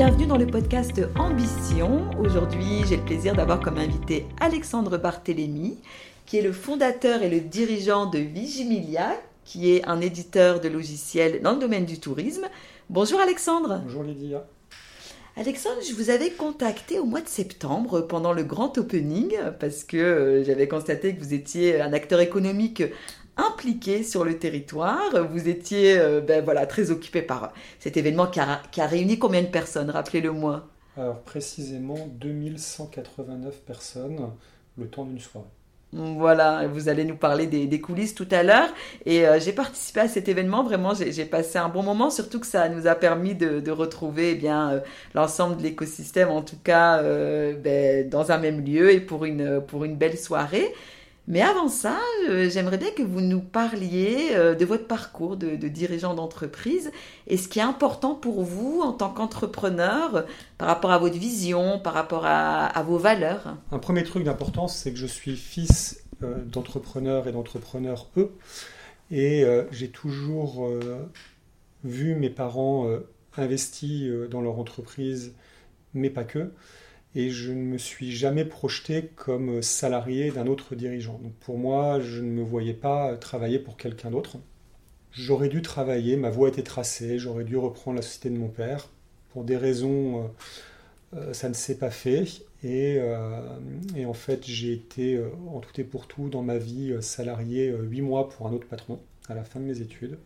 bienvenue dans le podcast Ambition. Aujourd'hui, j'ai le plaisir d'avoir comme invité Alexandre Barthélémy, qui est le fondateur et le dirigeant de Vigimilia, qui est un éditeur de logiciels dans le domaine du tourisme. Bonjour Alexandre. Bonjour Lydia. Alexandre, je vous avais contacté au mois de septembre pendant le grand opening parce que euh, j'avais constaté que vous étiez un acteur économique impliqué sur le territoire. Vous étiez euh, ben voilà, très occupé par cet événement qui a, qui a réuni combien de personnes Rappelez-le-moi. Alors précisément 2189 personnes le temps d'une soirée. Voilà, vous allez nous parler des, coulisses tout à l'heure. Et euh, j'ai participé à cet événement, vraiment, j'ai passé un bon moment, surtout que ça nous a permis de, retrouver eh bien euh, l'ensemble de l'écosystème, en tout cas ben, dans un même lieu et pour une, pour une belle soirée. Mais avant ça, euh, j'aimerais bien que vous nous parliez euh, de votre parcours de, dirigeant d'entreprise et ce qui est important pour vous en tant qu'entrepreneur par rapport à votre vision, par rapport à, vos valeurs. Un premier truc d'importance, c'est que je suis fils euh, d'entrepreneurs et d'entrepreneurs eux. Et j'ai toujours vu mes parents investis dans leur entreprise, mais pas que et je ne me suis jamais projeté comme salarié d'un autre dirigeant. Donc pour moi, je ne me voyais pas travailler pour quelqu'un d'autre. J'aurais dû travailler, ma voie était tracée, j'aurais dû reprendre la société de mon père. Pour des raisons, euh, euh, ça ne s'est pas fait. Et, euh, en fait, j'ai été en tout et pour tout dans ma vie salarié huit mois pour un autre patron à la fin de mes études.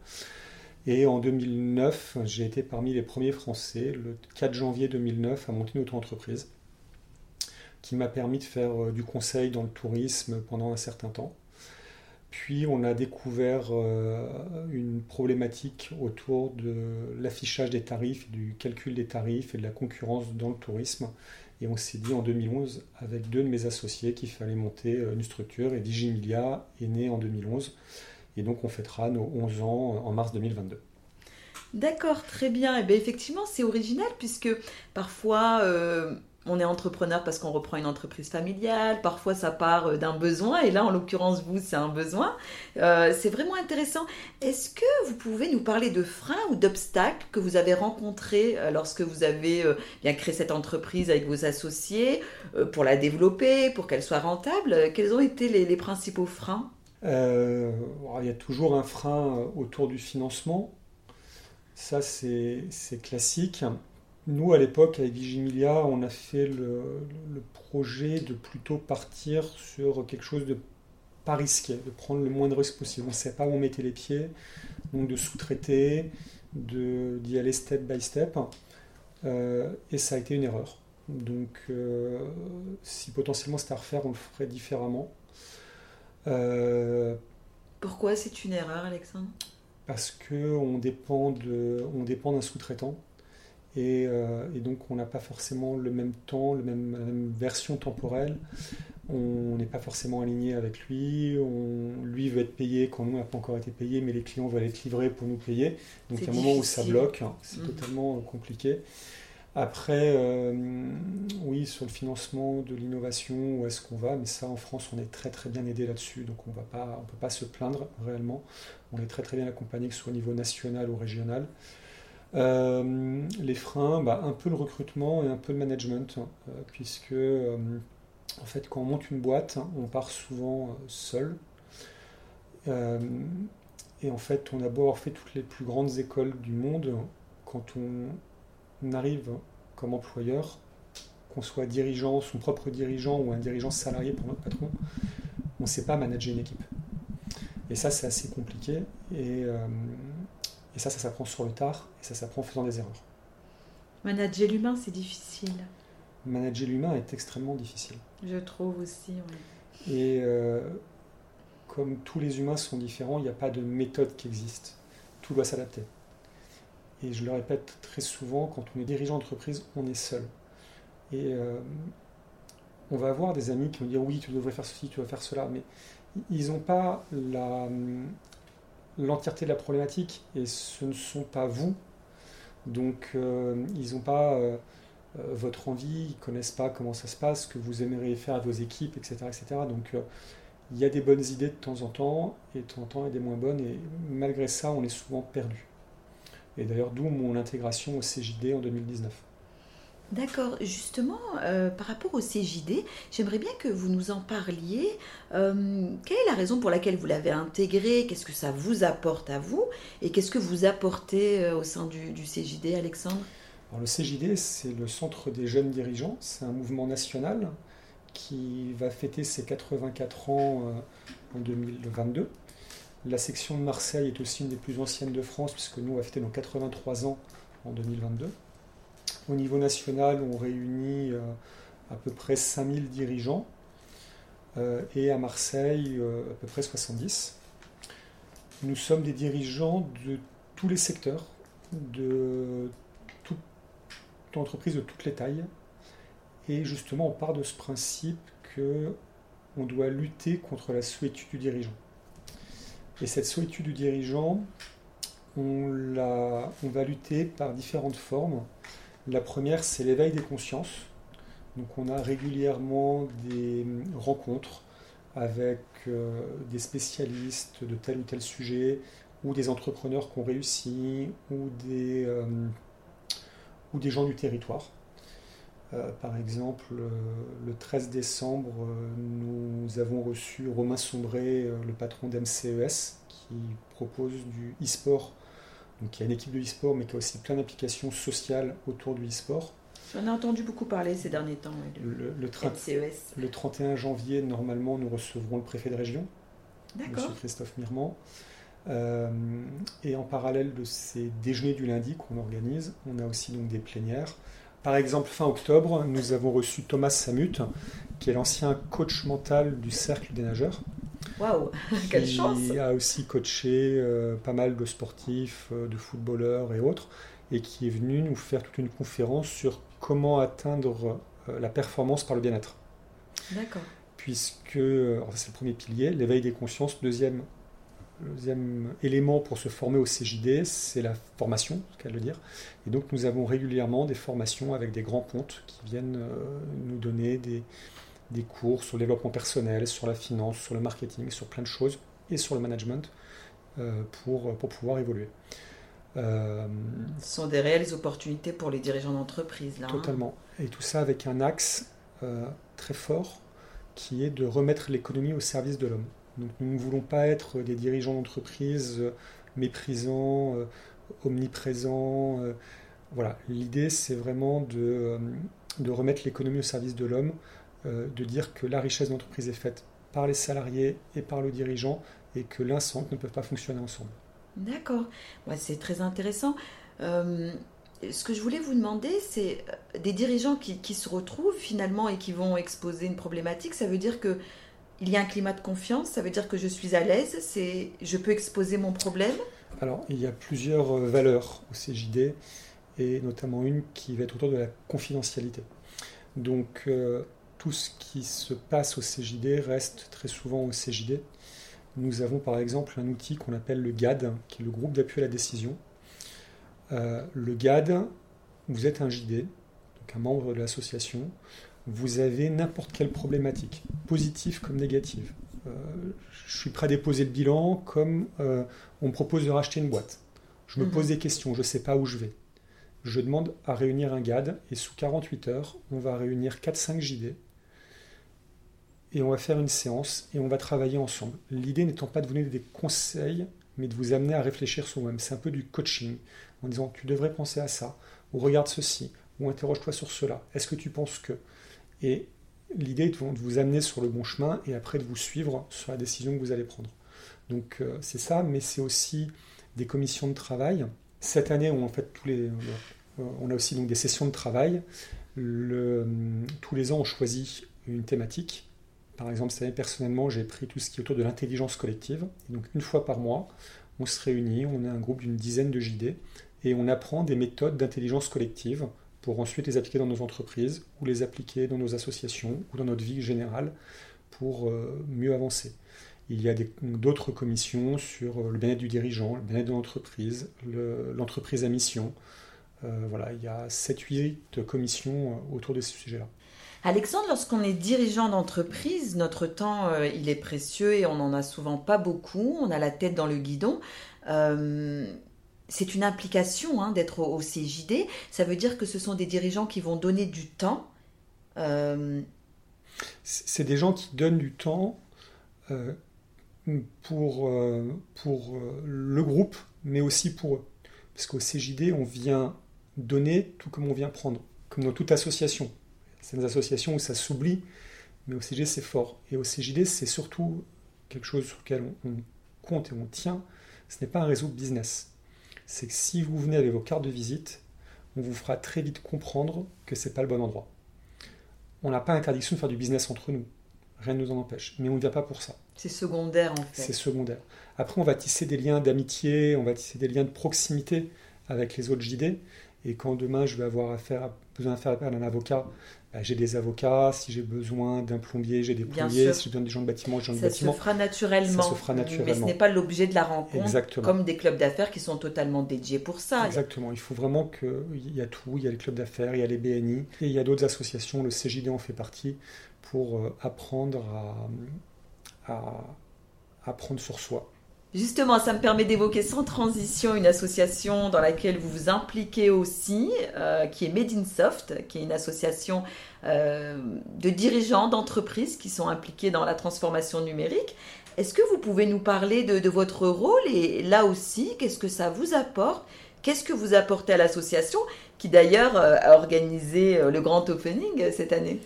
Et en 2009, j'ai été parmi les premiers Français, le 4 janvier 2009, à monter une auto-entreprise qui m'a permis de faire euh, du conseil dans le tourisme pendant un certain temps. Puis on a découvert euh, une problématique autour de l'affichage des tarifs, du calcul des tarifs et de la concurrence dans le tourisme. Et on s'est dit en 2011, avec deux de mes associés, qu'il fallait monter euh, une structure. Et Digimilia est né en 2011. Et donc on fêtera nos 11 ans en mars 2022. D'accord, très bien. Et eh bien effectivement, c'est original puisque parfois on est entrepreneur parce qu'on reprend une entreprise familiale, parfois ça part euh, d'un besoin, et là en l'occurrence vous c'est un besoin. Euh, c'est vraiment intéressant. Est-ce que vous pouvez nous parler de freins ou d'obstacles que vous avez rencontrés euh, lorsque vous avez bien créé cette entreprise avec vos associés pour la développer, pour qu'elle soit rentable? Quels ont été les, principaux freins? Il y a toujours un frein autour du financement. Ça c'est classique. Nous, à l'époque, avec Vigimilia, on a fait le, projet de plutôt partir sur quelque chose de pas risqué, de prendre le moins de risques possible. On ne savait pas où on mettait les pieds, donc de sous-traiter, d'y aller step by step. Euh, et ça a été une erreur. Donc, euh, si potentiellement c'était à refaire, on le ferait différemment. Euh, Pourquoi c'est une erreur, Alexandre? Parce qu'on dépend d'un sous-traitant. Euh, et, donc on n'a pas forcément le même temps, le même, la même version temporelle. On n'est pas forcément aligné avec lui. On, lui veut être payé quand nous n'a pas encore été payé, mais les clients veulent être livrés pour nous payer. Donc il y a un moment où ça bloque, c'est mm. totalement compliqué. Après, euh, oui, sur le financement de l'innovation, où est-ce qu'on va? Mais ça, en France, on est très très bien aidé là-dessus, donc on ne peut pas se plaindre réellement. On est très très bien accompagné, que ce soit au niveau national ou régional. Euh, les freins, bah, un peu le recrutement et un peu le management, hein, euh, puisque euh, en fait, quand on monte une boîte, on part souvent seul. et en fait, on a beau avoir fait toutes les plus grandes écoles du monde, quand on arrive comme employeur, qu'on soit dirigeant, son propre dirigeant ou un dirigeant salarié pour notre patron, on ne sait pas manager une équipe. Et ça, c'est assez compliqué. Et ça, ça s'apprend sur le tard et ça s'apprend en faisant des erreurs. Manager l'humain, c'est difficile. Manager l'humain est extrêmement difficile. Je trouve aussi, oui. Et euh, comme tous les humains sont différents, il n'y a pas de méthode qui existe. Tout doit s'adapter. Et je le répète très souvent, quand on est dirigeant d'entreprise, on est seul. Et euh, on va avoir des amis qui vont dire oui, tu devrais faire ceci, tu dois faire cela, mais ils n'ont pas la, l'entièreté de la problématique et ce ne sont pas vous. Donc euh, ils n'ont pas euh, euh, votre envie, ils ne connaissent pas comment ça se passe, ce que vous aimeriez faire à vos équipes, etc. etc. Donc il y a des bonnes idées de temps en temps et de temps en temps il des moins bonnes et malgré ça on est souvent perdu. Et d'ailleurs d'où mon intégration au CJD en 2019. D'accord, justement, euh, par rapport au CJD, j'aimerais bien que vous nous en parliez. Euh, quelle est la raison pour laquelle vous l'avez intégré? Qu'est-ce que ça vous apporte à vous? Et qu'est-ce que vous apportez euh, au sein du, CJD, Alexandre? Le CJD, c'est le Centre des jeunes dirigeants. C'est un mouvement national qui va fêter ses 84 ans en 2022. La section de Marseille est aussi une des plus anciennes de France, puisque nous, on va fêter nos 83 ans en 2022. Au niveau national, on réunit euh, à peu près 5000 dirigeants euh, et à Marseille, euh, à peu près 70. Nous sommes des dirigeants de tous les secteurs, de toute entreprise de toutes les tailles. Et justement, on part de ce principe que on doit lutter contre la solitude du dirigeant. Et cette solitude du dirigeant, on, on va lutter par différentes formes. La première, c'est l'éveil des consciences. Donc on a régulièrement des rencontres avec euh, des spécialistes de tel ou tel sujet, ou des entrepreneurs qui ont réussi, ou des, euh, gens du territoire. Euh, par exemple, le 13 décembre, nous avons reçu Romain Sombré, le patron d'MCES, qui propose du e-sport donc il y a une équipe de e-sport, mais qui a aussi plein d'applications sociales autour du e-sport. J'en ai entendu beaucoup parler ces derniers temps. le, le, e le, 31 janvier, normalement, nous recevrons le préfet de région, M. Christophe Mirmand. Euh, et en parallèle de ces déjeuners du lundi qu'on organise, on a aussi donc des plénières. Par exemple, fin octobre, nous avons reçu Thomas Samut, qui est l'ancien coach mental du Cercle des nageurs. Waouh, quelle chance Il a aussi coaché euh, pas mal de sportifs, euh, de footballeurs et autres, et qui est venu nous faire toute une conférence sur comment atteindre euh, la performance par le bien-être. D'accord. Puisque, c'est le premier pilier, l'éveil des consciences. Deuxième, deuxième élément pour se former au CJD, c'est la formation, ce qu'elle veut dire. Et donc nous avons régulièrement des formations avec des grands pontes qui viennent nous donner des, des cours sur le développement personnel, sur la finance, sur le marketing, sur plein de choses, et sur le management euh, pour, pour pouvoir évoluer. Euh, Ce sont des réelles opportunités pour les dirigeants d'entreprise. Là, hein. totalement. Et tout ça avec un axe euh, très fort qui est de remettre l'économie au service de l'homme. Donc nous ne voulons pas être des dirigeants d'entreprise méprisants, omniprésents. voilà, l'idée c'est vraiment de, de remettre l'économie au service de l'homme euh, de dire que la richesse d'entreprise est faite par les salariés et par le dirigeant et que l'un sans ne peuvent pas fonctionner ensemble. D'accord, c'est très intéressant. Euh, ce que je voulais vous demander, c'est euh, des dirigeants qui, se retrouvent finalement et qui vont exposer une problématique, ça veut dire que il y a un climat de confiance, ça veut dire que je suis à l'aise, c'est je peux exposer mon problème? Alors, il y a plusieurs valeurs au CJD et notamment une qui va être autour de la confidentialité. Donc, tout ce qui se passe au CJD reste très souvent au CJD. Nous avons par exemple un outil qu'on appelle le GAD, qui est le groupe d'appui à la décision. Euh, le GAD, vous êtes un JD, donc un membre de l'association, vous avez n'importe quelle problématique, positive comme négative. Euh, je suis prêt à déposer le bilan comme euh, on me propose de racheter une boîte. Je me mhm. pose des questions, je ne sais pas où je vais. Je demande à réunir un GAD et sous 48 heures, on va réunir 4-5 JD et on va faire une séance et on va travailler ensemble. L'idée n'étant pas de vous donner des conseils, mais de vous amener à réfléchir sur vous-même. C'est un peu du coaching, en disant tu devrais penser à ça, ou regarde ceci, ou interroge-toi sur cela. Est-ce que tu penses que? Et l'idée est de vous amener sur le bon chemin et après de vous suivre sur la décision que vous allez prendre. Donc euh, c'est ça, mais c'est aussi des commissions de travail. Cette année, on, fait, tous les, euh, on a aussi donc des sessions de travail. Le, tous les ans, on choisit une thématique par exemple, personnellement, j'ai pris tout ce qui est autour de l'intelligence collective. donc, une fois par mois, on se réunit, on est un groupe d'une dizaine de JD, et on apprend des méthodes d'intelligence collective pour ensuite les appliquer dans nos entreprises, ou les appliquer dans nos associations, ou dans notre vie générale, pour euh, mieux avancer. Il y a d'autres commissions sur euh, le bien-être du dirigeant, le bien-être de l'entreprise, l'entreprise à mission. Euh, voilà, il y a 7-8 commissions autour de ce sujet-là. Alexandre, lorsqu'on est dirigeant d'entreprise, notre temps, euh, il est précieux et on n'en a souvent pas beaucoup. On a la tête dans le guidon. Euh, c'est une implication hein, d'être au, CJD. Ça veut dire que ce sont des dirigeants qui vont donner du temps. Euh, c'est des gens qui donnent du temps pour, pour le groupe, mais aussi pour eux. Parce qu'au CJD, on vient donner tout comme on vient prendre, comme dans toute association. C'est des associations où ça s'oublie, mais au CJD, c'est fort. Et au CJD, c'est surtout quelque chose sur lequel on compte et on tient. Ce n'est pas un réseau de business c'est que si vous venez avec vos cartes de visite, on vous fera très vite comprendre que c'est pas le bon endroit. On n'a pas interdiction de faire du business entre nous. Rien ne nous en empêche. Mais on ne vient pas pour ça. C'est secondaire en fait. C'est secondaire. Après, on va tisser des liens d'amitié, on va tisser des liens de proximité avec les autres JD. Et quand demain je vais avoir affaire, besoin de faire appel à un avocat, j'ai des avocats, si j'ai besoin d'un plombier, j'ai des plombiers, si j'ai besoin des gens de bâtiment, j'ai des gens de bâtiment. Ça se fera naturellement. Ça se fera naturellement. Mais ce n'est pas l'objet de la rencontre, Exactement. comme des clubs d'affaires qui sont totalement dédiés pour ça. Exactement. Il faut vraiment qu'il y a tout. Il y a les clubs d'affaires, il y a les BNI, et il y a d'autres associations, le CJD en fait partie, pour euh, apprendre à, à apprendre sur soi. Justement, ça me permet d'évoquer sans transition une association dans laquelle vous vous impliquez aussi, euh, qui est Made in Soft, qui est une association euh, de dirigeants d'entreprises qui sont impliqués dans la transformation numérique. Est-ce que vous pouvez nous parler de, votre rôle et là aussi, qu'est-ce que ça vous apporte? Qu'est-ce que vous apportez à l'association qui d'ailleurs euh, a organisé le grand opening cette année?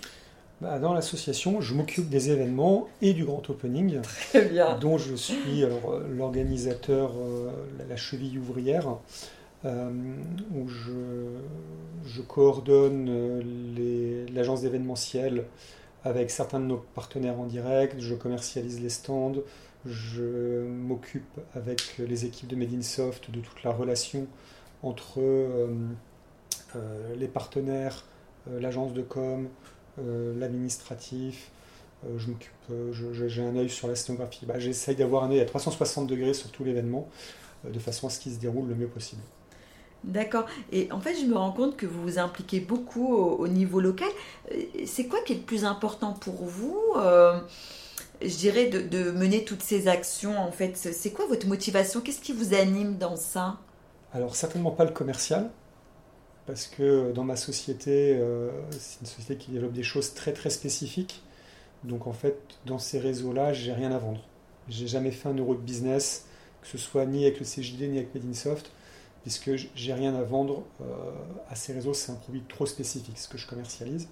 Bah, dans l'association, je m'occupe des événements et du grand opening, dont je suis l'organisateur, euh, la cheville ouvrière, euh, où je, coordonne euh, l'agence d'événementiel avec certains de nos partenaires en direct, je commercialise les stands, je m'occupe avec les équipes de Made in Soft de toute la relation entre les partenaires, l'agence de com, l'administratif, euh, je m'occupe, euh, j'ai un œil sur la scénographie. Bah, J'essaye d'avoir un œil à 360 degrés sur tout l'événement, de façon à ce qu'il se déroule le mieux possible. D'accord. Et en fait, je me rends compte que vous vous impliquez beaucoup au, niveau local. C'est quoi qui est le plus important pour vous Je dirais de, de, mener toutes ces actions. En fait, c'est quoi votre motivation? Qu'est-ce qui vous anime dans ça? Alors certainement pas le commercial parce que dans ma société, euh, c'est une société qui développe des choses très très spécifiques. Donc en fait, dans ces réseaux-là, j'ai rien à vendre. J'ai jamais fait un euro de business, que ce soit ni avec le CJD ni avec Medinsoft, puisque j'ai rien à vendre euh, à ces réseaux. C'est un produit trop spécifique, ce que je commercialise.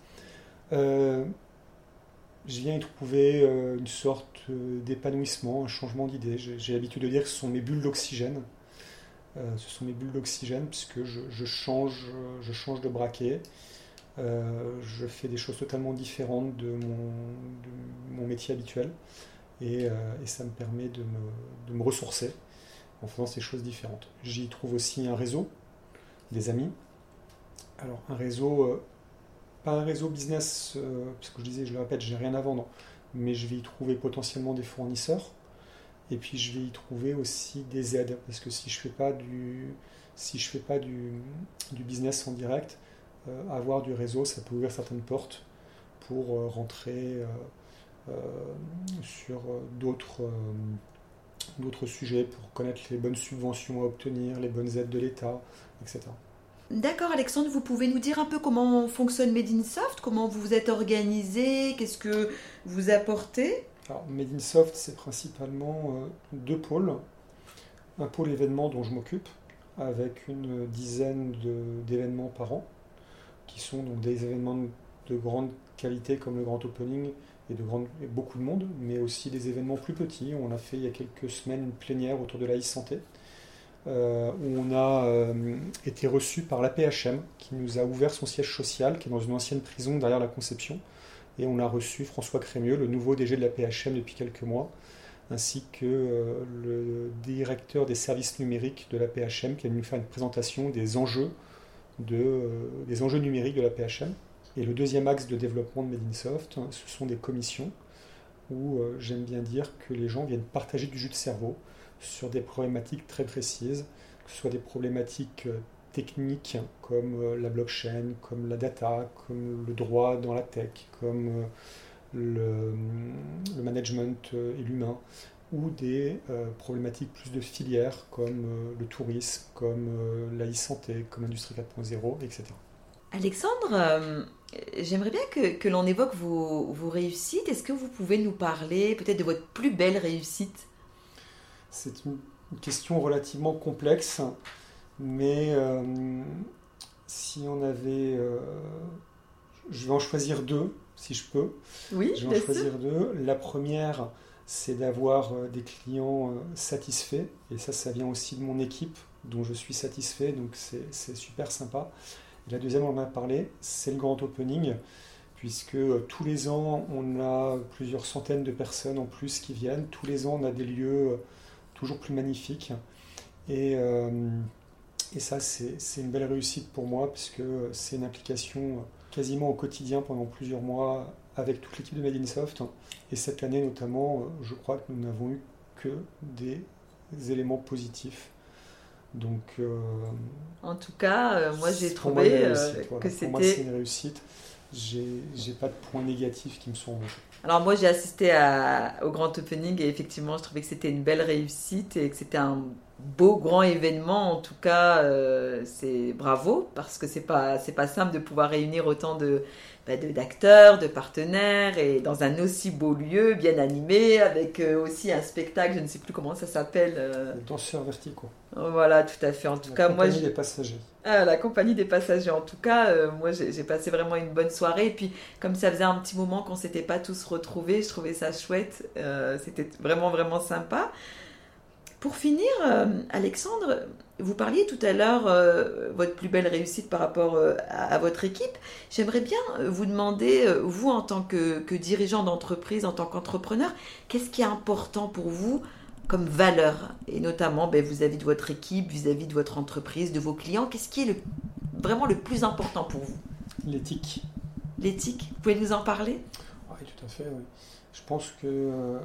Euh, je viens y trouver une sorte d'épanouissement, un changement d'idée. J'ai l'habitude de dire que ce sont mes bulles d'oxygène. Euh, ce sont mes bulles d'oxygène puisque je, change, je change de braquet. Euh, je fais des choses totalement différentes de mon, métier habituel euh, et, ça me permet de me, ressourcer en faisant ces choses différentes. J'y trouve aussi un réseau, des amis. Alors un réseau, pas un réseau business, parce que je disais, je le répète, j'ai rien à vendre, mais je vais y trouver potentiellement des fournisseurs et puis je vais y trouver aussi des aides, parce que si je fais pas du, si je fais pas du, business en direct, euh, avoir du réseau, ça peut ouvrir certaines portes pour euh, rentrer euh, sur d'autres d'autres sujets, pour connaître les bonnes subventions à obtenir, les bonnes aides de l'État, etc. D'accord Alexandre, vous pouvez nous dire un peu comment fonctionne Made in Soft, comment vous vous êtes organisé, qu'est-ce que vous apportez? Alors, Made in Soft, c'est principalement euh, deux pôles. Un pôle événement dont je m'occupe, avec une dizaine d'événements par an, qui sont donc des événements de grande qualité comme le Grand Opening et beaucoup de monde, mais aussi des événements plus petits. On a fait il y a quelques semaines une plénière autour de la e-santé, euh, où on a euh, été reçu par l'APHM, qui nous a ouvert son siège social, qui est dans une ancienne prison derrière la Conception, et on a reçu François Crémieux, le nouveau DG de la PHM depuis quelques mois, ainsi que euh, le directeur des services numériques de la PHM qui a venu nous faire une présentation des enjeux, euh, des enjeux numériques de la PHM. Et le deuxième axe de développement de Medinsoft, hein, ce sont des commissions où euh, j'aime bien dire que les gens viennent partager du jus de cerveau sur des problématiques très précises, que ce soit des problématiques techniques comme euh, la blockchain, comme la data, comme le droit dans la tech, comme euh, le, management euh, et l'humain, ou des problématiques plus de filières comme le tourisme, comme la e-santé, comme l'industrie 4.0, etc. Alexandre, j'aimerais bien que, que l'on évoque vos, vos réussites. Est-ce que vous pouvez nous parler peut-être de votre plus belle réussite? C'est une question relativement complexe, mais si on avait... je vais en choisir deux si je peux. Oui, je vais en choisir deux. La première, c'est d'avoir euh, des clients euh, satisfaits. Et ça, ça vient aussi de mon équipe, dont je suis satisfait. Donc, c'est super sympa. la deuxième, on en a parlé, c'est le grand opening. Puisque euh, tous les ans, on a plusieurs centaines de personnes en plus qui viennent. Tous les ans, on a des lieux toujours plus magnifiques. Et, et ça, c'est une belle réussite pour moi, puisque c'est une implication quasiment au quotidien pendant plusieurs mois avec toute l'équipe de Made in Soft. Et cette année notamment, euh, je crois que nous n'avons eu que des éléments positifs. Donc, euh, en tout cas, euh, moi j'ai trouvé que c'était. Pour moi, c'est une réussite. J'ai pas de points négatifs qui me sont remontés. Alors moi j'ai assisté à, au grand opening et effectivement je trouvais que c'était une belle réussite et que c'était un beau grand événement. En tout cas, euh, c'est bravo parce que c'est pas c'est pas simple de pouvoir réunir autant de bah, d'acteurs, de, partenaires et dans un aussi beau lieu, bien animé, avec euh, aussi un spectacle. Je ne sais plus comment ça s'appelle. Euh... Danseurs verticaux. Voilà, tout à fait. En tout cas, moi, la compagnie des passagers. Ah, la compagnie des passagers. En tout cas, euh, moi, j'ai passé vraiment une bonne soirée. Et puis, comme ça faisait un petit moment qu'on s'était pas tous retrouvés, je trouvais ça chouette. C'était vraiment vraiment sympa. Pour finir, euh, Alexandre, vous parliez tout à l'heure euh, votre plus belle réussite par rapport euh, à, votre équipe. J'aimerais bien vous demander, vous en tant que, dirigeant d'entreprise, en tant qu'entrepreneur, qu'est-ce qui est important pour vous comme valeur? Et notamment ben, vis-à-vis de votre équipe, vis-à-vis de votre entreprise, de vos clients, qu'est-ce qui est vraiment le plus important pour vous? L'éthique. L'éthique Vous pouvez nous en parler? Oui, tout à fait. Je pense que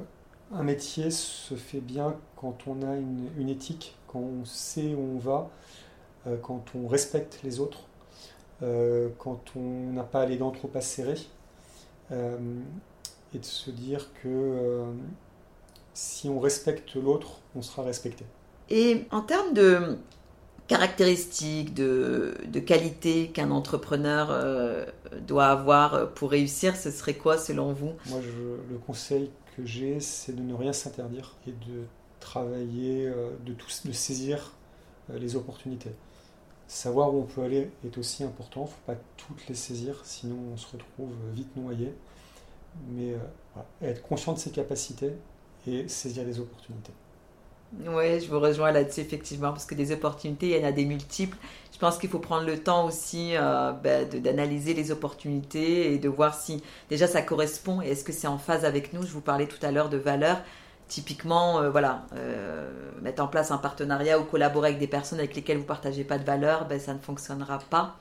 un métier se fait bien quand on a une, éthique, quand on sait où on va, euh, quand on respecte les autres, euh, quand on n'a pas les dents trop acérées, euh, et de se dire que si on respecte l'autre, on sera respecté. Et en termes de caractéristiques, de, de qualités qu'un entrepreneur doit avoir pour réussir, ce serait quoi selon vous? Moi, je, le conseil que j'ai, c'est de ne rien s'interdire et de travailler, euh, de, de saisir euh, les opportunités. Savoir où on peut aller est aussi important, il ne faut pas toutes les saisir, sinon on se retrouve vite noyé. Mais euh, être conscient de ses capacités et saisir les opportunités. Oui, je vous rejoins là-dessus, effectivement, parce que des opportunités, il y en a des multiples. Je pense qu'il faut prendre le temps aussi ben, d'analyser les opportunités et de voir si déjà ça correspond et est-ce que c'est en phase avec nous. Je vous parlais tout à l'heure de valeurs. Typiquement, euh, voilà, euh, mettre en place un partenariat ou collaborer avec des personnes avec lesquelles vous ne partagez pas de valeurs, ben, ça ne fonctionnera pas.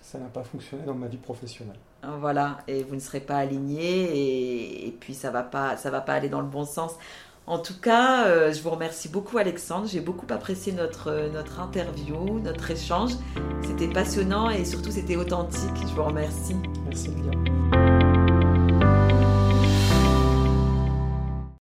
Ça n'a pas fonctionné dans ma vie professionnelle. Voilà, et vous ne serez pas aligné et, puis ça va pas, ça va pas aller dans le bon sens. En tout cas, euh, je vous remercie beaucoup Alexandre. J'ai beaucoup apprécié notre, notre interview, notre échange. C'était passionnant et surtout c'était authentique. Je vous remercie. Merci bien.